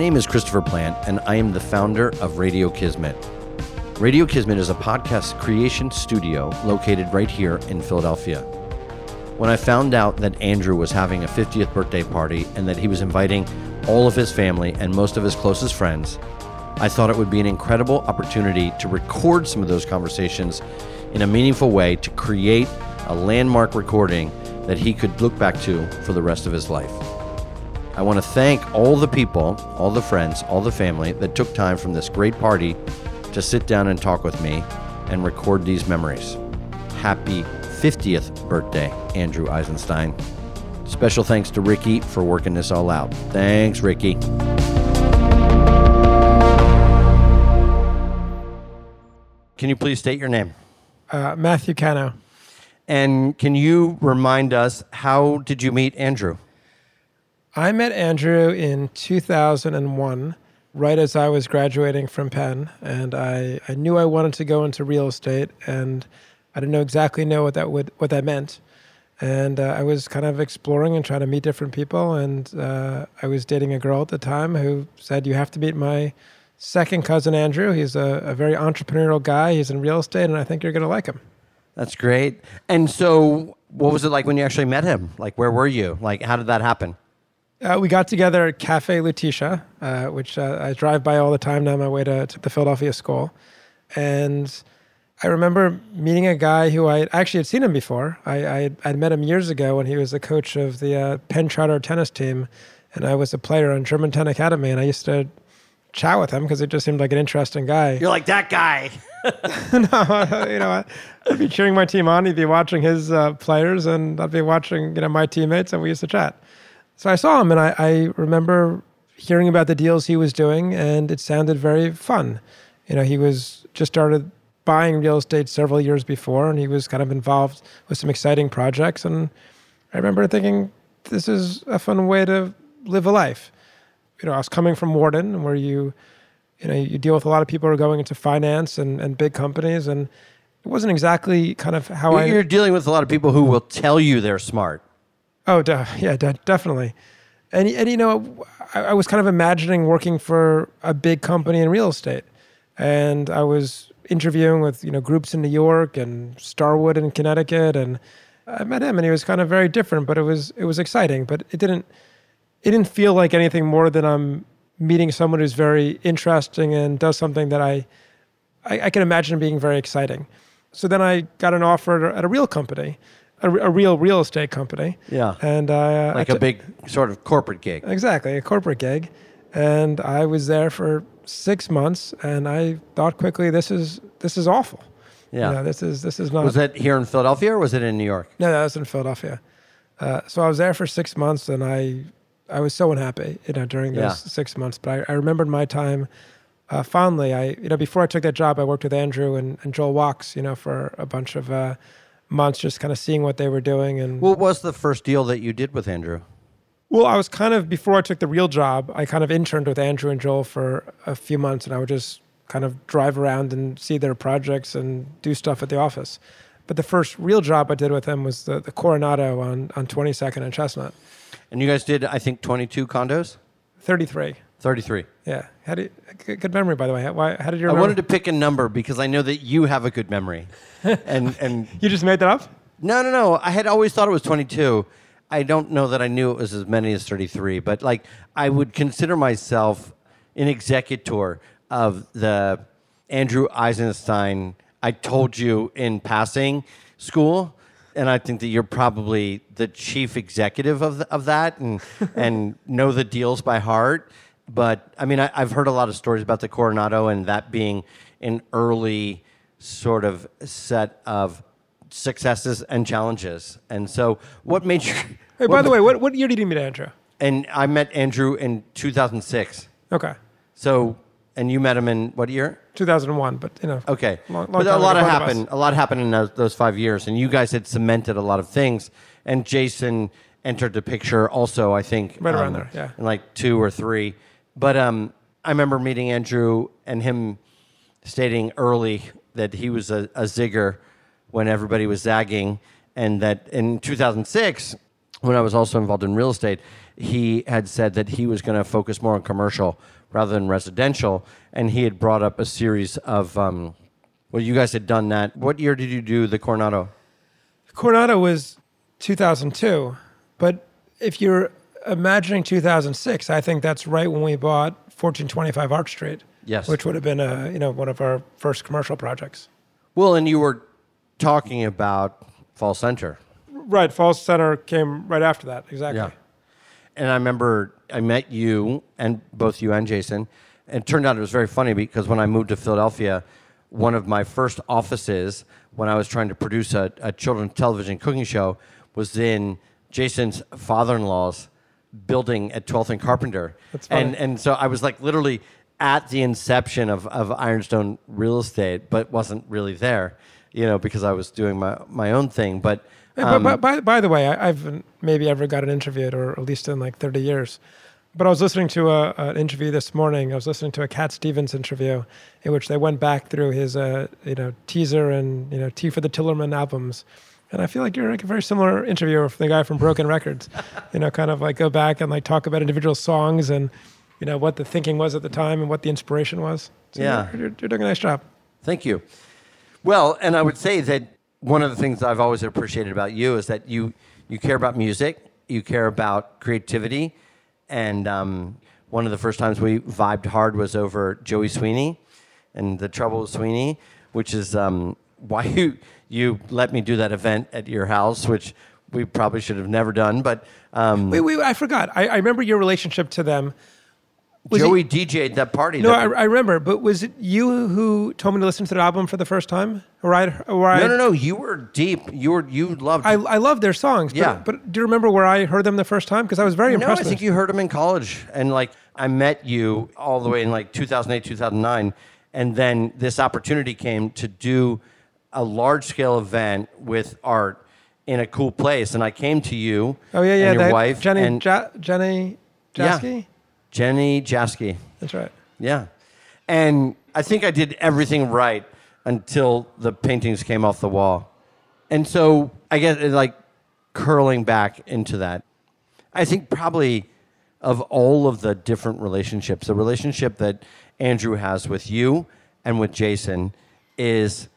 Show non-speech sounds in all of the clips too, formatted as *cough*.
name is Christopher Plant, and I am the founder of Radio Kismet. Radio Kismet is a podcast creation studio located right here in Philadelphia. When I found out that Andrew was having a 50th birthday party and that he was inviting all of his family and most of his closest friends, I thought it would be an incredible opportunity to record some of those conversations in a meaningful way to create a landmark recording that he could look back to for the rest of his life. I want to thank all the people, all the friends, all the family that took time from this great party to sit down and talk with me and record these memories. Happy 50th birthday, Andrew Eisenstein. Special thanks to Ricky for working this all out. Thanks, Ricky. Can you please state your name? Uh, Matthew Cano. And can you remind us how did you meet Andrew? I met Andrew in 2001, right as I was graduating from Penn, and I, I knew I wanted to go into real estate, and I didn't know exactly know what that would what that meant. And uh, I was kind of exploring and trying to meet different people, and uh, I was dating a girl at the time who said, "You have to meet my second cousin Andrew. He's a, a very entrepreneurial guy. He's in real estate, and I think you're going to like him." That's great. And so, what was it like when you actually met him? Like, where were you? Like, how did that happen? Uh, we got together at Cafe Lutetia, uh, which uh, I drive by all the time now on my way to, to the Philadelphia School. And I remember meeting a guy who I actually had seen him before. I, I would met him years ago when he was the coach of the uh, Penn Charter tennis team, and I was a player on Germantown Academy. And I used to chat with him because it just seemed like an interesting guy. You're like that guy. *laughs* *laughs* no, you know, I'd be cheering my team on. He'd be watching his uh, players, and I'd be watching, you know, my teammates, and we used to chat. So I saw him and I, I remember hearing about the deals he was doing and it sounded very fun. You know, he was just started buying real estate several years before and he was kind of involved with some exciting projects. And I remember thinking, this is a fun way to live a life. You know, I was coming from Wharton where you, you know, you deal with a lot of people who are going into finance and, and big companies and it wasn't exactly kind of how You're I. You're dealing with a lot of people who will tell you they're smart. Oh, de- yeah, de- definitely. And, and you know, I, I was kind of imagining working for a big company in real estate, and I was interviewing with you know groups in New York and Starwood in Connecticut, and I met him, and he was kind of very different, but it was it was exciting. But it didn't it didn't feel like anything more than I'm meeting someone who's very interesting and does something that I I, I can imagine being very exciting. So then I got an offer at a real company a, a real real estate company. Yeah. And I, uh, like a big sort of corporate gig. Exactly, a corporate gig. And I was there for six months, and I thought quickly, this is this is awful. Yeah. You know, this is this is not. Was that here in Philadelphia or was it in New York? No, that was in Philadelphia. Uh, so I was there for six months, and I I was so unhappy, you know, during those yeah. six months. But I, I remembered my time uh, fondly. I you know before I took that job, I worked with Andrew and, and Joel Wachs, you know, for a bunch of. Uh, months just kind of seeing what they were doing and what was the first deal that you did with andrew? Well i was kind of before i took the real job i kind of interned with andrew and joel for a few months and i would just kind of drive around and see their projects and do stuff at the office. But the first real job i did with them was the, the coronado on, on 22nd and chestnut. And you guys did i think 22 condos? 33 33 yeah how did good memory by the way why how did you remember? i wanted to pick a number because i know that you have a good memory *laughs* and and you just made that up? No, no, no. I had always thought it was 22. I don't know that I knew it was as many as 33, but like I would consider myself an executor of the Andrew Eisenstein I told you in passing school and I think that you're probably the chief executive of, the, of that and *laughs* and know the deals by heart. But I mean, I, have heard a lot of stories about the Coronado and that being an early sort of set of successes and challenges. And so, what made you? *laughs* Hey, by the way, what, what year did you meet Andrew? And I met Andrew in 2006. Okay. So, and you met him in what year? 2001, but you know. Okay. Long, long but a lot happened. A lot happened in those, those five years, and you guys had cemented a lot of things. And Jason entered the picture also, I think. Right um, around there, yeah. In like two or three. But um, I remember meeting Andrew and him stating early that he was a, a zigger when everybody was zagging, and that in 2006, when I was also involved in real estate, he had said that he was going to focus more on commercial rather than residential, and he had brought up a series of. Um, well, you guys had done that. What year did you do the Coronado? Coronado was 2002, but if you're imagining 2006, I think that's right when we bought 1425 Arch Street. Yes. Which would have been a, you know, one of our first commercial projects. Well, and you were talking about Fall Center. Right. Fall Center came right after that. Exactly. Yeah. And I remember I met you and both you and Jason. And it turned out it was very funny because when I moved to Philadelphia, one of my first offices when I was trying to produce a, a children's television cooking show was in Jason's father in law's building at 12th and Carpenter. That's funny. And, and so I was like literally at the inception of, of Ironstone real estate, but wasn't really there, you know, because I was doing my, my own thing. But, um, but, by, by, by the way, I, haven't maybe ever gotten interviewed, or at least in like 30 years. But I was listening to a, an interview this morning. I was listening to a Cat Stevens interview, in which they went back through his, uh, you know, teaser and you know, Tea for the Tillerman albums. And I feel like you're like a very similar interviewer from the guy from Broken Records. you know, kind of like go back and like talk about individual songs and you know what the thinking was at the time and what the inspiration was. So Yeah. you're, you're, doing a nice job. Thank you. Well, and I would say that one of the things I've always appreciated about you is that you you care about music, you care about creativity, and um, one of the first times we vibed hard was over Joey Sweeney and the Trouble with Sweeney, which is um, why *laughs* you you let me do that event at your house, which we probably should have never done, but. Um, Wait, wait, I forgot. I, I remember your relationship to them. Was it- Joey DJ'd that party. No, that- I, I remember, but was it you who told me to listen to the album for the first time? Or I, or I, no, no, no. You were deep. You were you loved. I, I love their songs. But, Yeah. But do you remember where I heard them the first time? Because I was very No, impressed. I think you heard them in college, and like I met you all the way in like 2008, 2009, and then this opportunity came to do a large scale event with art in a cool place, and I came to you. Oh yeah, yeah. and your that- wife Jenny, and ja, Jenny, Yeah. Jenny Jasky. That's right. Yeah, and I think I did everything right until the paintings came off the wall, and so I get like curling back into that. I think probably of all of the different relationships, the relationship that Andrew has with you and with Jason is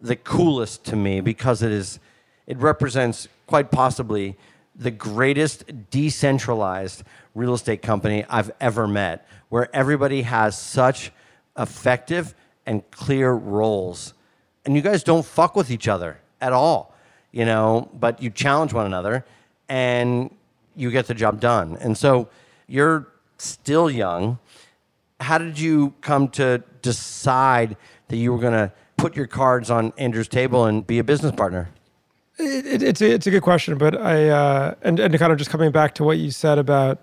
the coolest to me because it is it represents quite possibly the greatest decentralized real estate company I've ever met, where everybody has such effective and clear roles. And you guys don't fuck with each other at all, you know, but you challenge one another and you get the job done. And so you're still young. How did you come to decide that you were going to put your cards on Andrew's table and be a business partner? It, it, it's a, it's a good question, but I uh, and and kind of just coming back to what you said about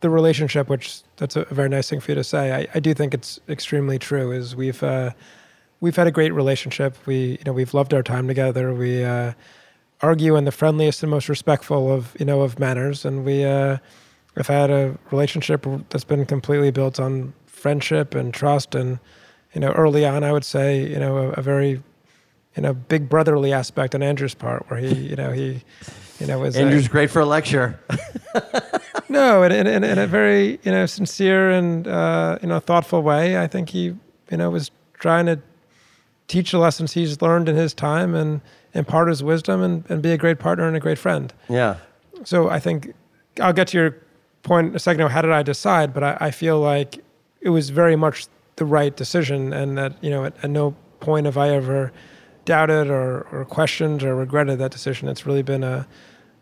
the relationship, which that's a, very nice thing for you to say. I, I do think it's extremely true. Is we've uh, we've had a great relationship. We you know we've loved our time together. We uh, argue in the friendliest and most respectful of you know of manners, and we uh, have had a relationship that's been completely built on friendship and trust. And you know early on, I would say you know a, a very you know, big brotherly aspect on Andrew's part, where he, you know, he, you know, was Andrew's great for a lecture. *laughs* no, in, in, in, in a very, you know, sincere and uh, you know, thoughtful way. I think he, you know, was trying to teach the lessons he's learned in his time and impart his wisdom and, and be a great partner and a great friend. yeah. So I think I'll get to your point in a second. How did I decide? But I, I feel like it was very much the right decision, and that you know, at, at no point have I ever doubted or, or questioned or regretted that decision. It's really been a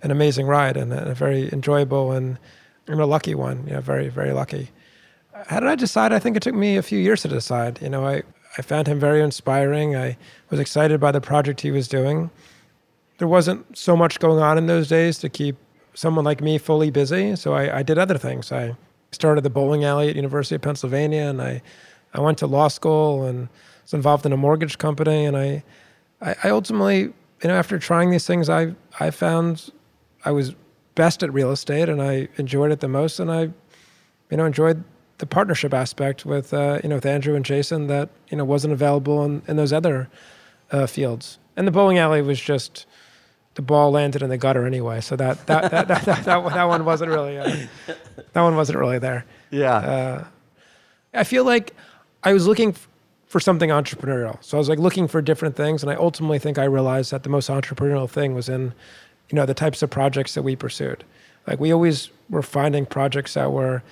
an amazing ride and a, a very enjoyable and, and a lucky one. You know, very very lucky. How did I decide? I think it took me a few years to decide. You know, I I found him very inspiring. I was excited by the project he was doing. There wasn't so much going on in those days to keep someone like me fully busy, so I, I did other things. I started the bowling alley at University of Pennsylvania, and I I went to law school and was involved in a mortgage company, and I I, I ultimately, you know, after trying these things, I I found I was best at real estate, and I enjoyed it the most, and I, you know, enjoyed the partnership aspect with uh, you know with Andrew and Jason that you know wasn't available in, in those other uh, fields. And the bowling alley was just the ball landed in the gutter anyway. So that that that that, that, that, that one wasn't really uh, that one wasn't really there. Yeah. Uh, I feel like I was looking f- for something entrepreneurial. So I was like looking for different things, and I ultimately think I realized that the most entrepreneurial thing was in, you know, the types of projects that we pursued. Like we always were finding projects that were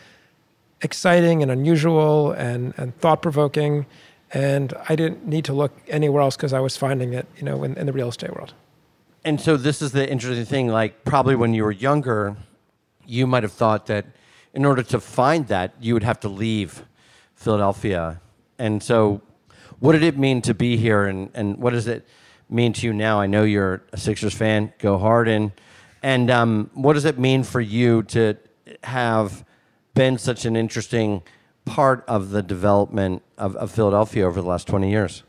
exciting and unusual and and thought provoking, and I didn't need to look anywhere else because I was finding it, you know, in, in the real estate world. And so this is the interesting thing. Like probably when you were younger, you might have thought that in order to find that, you would have to leave Philadelphia. And so, what did it mean to be here, and, and what does it mean to you now? I know you're a Sixers fan. Go Harden. And um, what does it mean for you to have been such an interesting part of the development of, of Philadelphia over the last 20 years?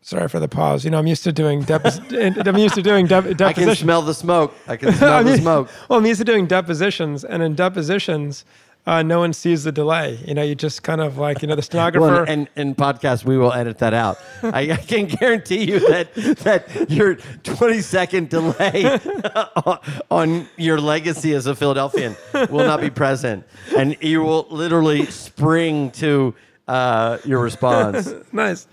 Sorry for the pause. You know, I'm used to doing depos- *laughs* I'm used to doing de- depositions. I can smell the smoke. I can smell the *laughs* smoke. Well, I'm used to doing depositions, and in depositions, uh, no one sees the delay. You know, you just kind of like, you know, the *laughs* stenographer. Well, and in podcast, we will edit that out. *laughs* I, I, can guarantee you that that your 20 second delay *laughs* on your legacy as a Philadelphian will not be present, and you will literally spring to uh, your response. nice.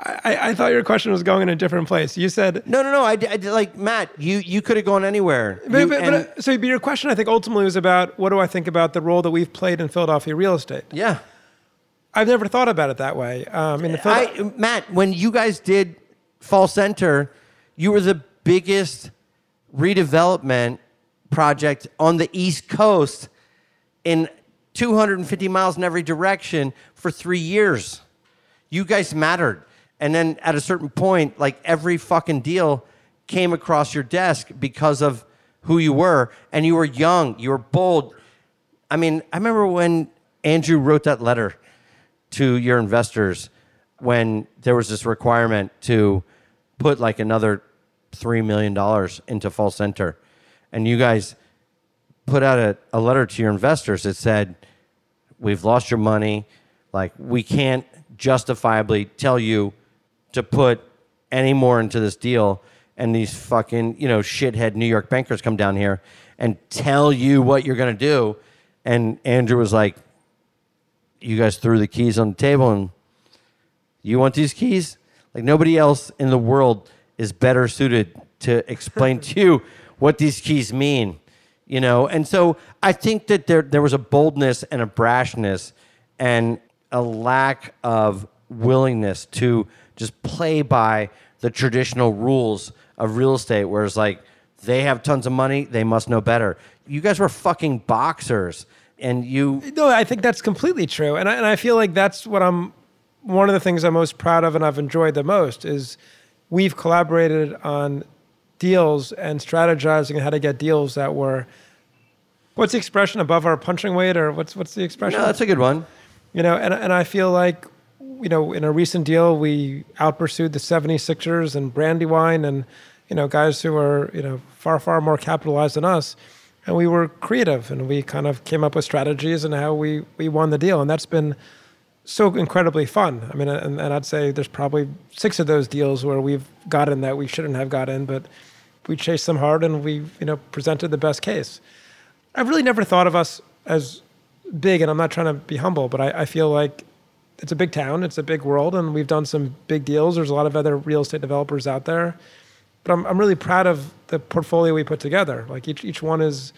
I, I thought your question was going in a different place. You said no, no, no. I, I like Matt. You you could have gone anywhere. But, you, but, but, uh, so your question, I think, ultimately was about what do I think about the role that we've played in Philadelphia real estate? Yeah, I've never thought about it that way. Um, in the I, Matt, when you guys did Fall Center, you were the biggest redevelopment project on the East Coast in 250 miles in every direction for three years. You guys mattered. And then at a certain point, like every fucking deal came across your desk because of who you were. And you were young, you were bold. I mean, I remember when Andrew wrote that letter to your investors when there was this requirement to put like another $3 million into Fall Center. And you guys put out a, a letter to your investors that said, We've lost your money. Like, we can't justifiably tell you to put any more into this deal and these fucking, you know, shithead New York bankers come down here and tell you what you're going to do. And Andrew was like, you guys threw the keys on the table and you want these keys? Like nobody else in the world is better suited to explain *laughs* to you what these keys mean, you know? And so I think that there, there was a boldness and a brashness and a lack of willingness to just play by the traditional rules of real estate, whereas like they have tons of money, they must know better. You guys were fucking boxers, and you. No, I think that's completely true, and I, and I feel like that's what I'm. One of the things I'm most proud of and I've enjoyed the most is we've collaborated on deals and strategizing how to get deals that were. What's the expression above our punching weight, or what's what's the expression? No, that's a good one. You know, and and I feel like you know, in a recent deal, we outpursued the 76ers and Brandywine and, you know, guys who are, you know, far, far more capitalized than us. And we were creative and we kind of came up with strategies and how we, we won the deal. And that's been so incredibly fun. I mean, and, and I'd say there's probably six of those deals where we've gotten that we shouldn't have gotten, but we chased them hard and we, you know, presented the best case. I've really never thought of us as big, and I'm not trying to be humble, but I, I feel like it's a big town, it's a big world, and we've done some big deals. There's a lot of other real estate developers out there, but I'm I'm really proud of the portfolio we put together. Like each each one is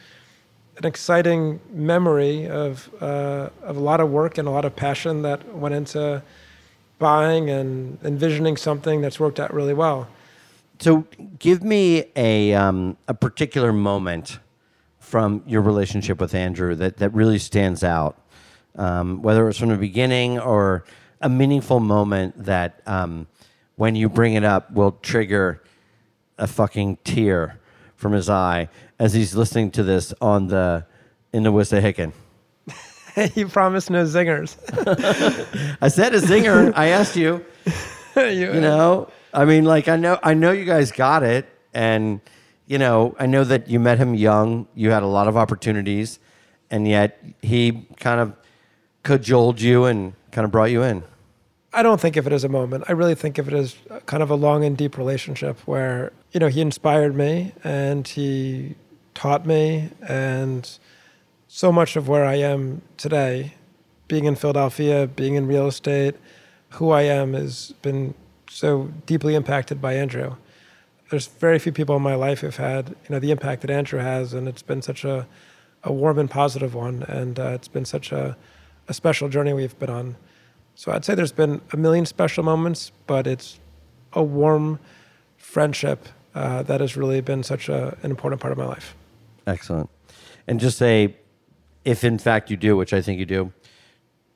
an exciting memory of uh, of a lot of work and a lot of passion that went into buying and envisioning something that's worked out really well. So, give me a um, a particular moment from your relationship with Andrew that that really stands out um, whether it was from the beginning or a meaningful moment that um, when you bring it up will trigger a fucking tear from his eye as he's listening to this on the in the Wissahickon. *laughs* you promised no zingers. *laughs* I said a zinger. I asked you. *laughs* you, you know, I mean, like I know, I know you guys got it, and you know, I know that you met him young. You had a lot of opportunities, and yet he kind of cajoled you and kind of brought you in? I don't think of it as a moment. I really think of it as kind of a long and deep relationship where, you know, he inspired me and he taught me and so much of where I am today, being in Philadelphia, being in real estate, who I am has been so deeply impacted by Andrew. There's very few people in my life who've had, you know, the impact that Andrew has, and it's been such a, a warm and positive one, and uh, it's been such a, a special journey we've been on. So I'd say there's been a million special moments, but it's a warm friendship uh, that has really been such a, an important part of my life. Excellent. And just say, if in fact you do, which I think you do,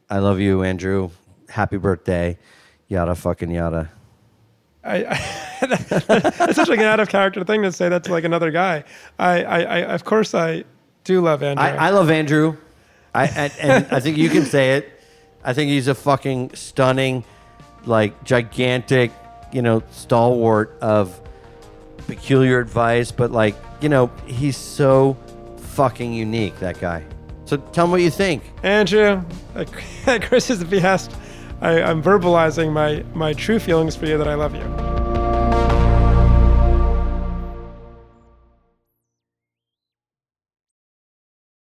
I love you, Andrew. Happy birthday. Yada fucking yada. I, I *laughs* it's such like an out of character thing to say that to like another guy. I, I, I of course I do love Andrew. I, I love Andrew. I and, and I think you can say it. I think he's a fucking stunning, like gigantic, you know, stalwart of peculiar advice, but like, you know, he's so fucking unique, that guy. So tell me what you think. Andrew, *laughs* at Chris's behest, I, I'm verbalizing my, my true feelings for you that I love you.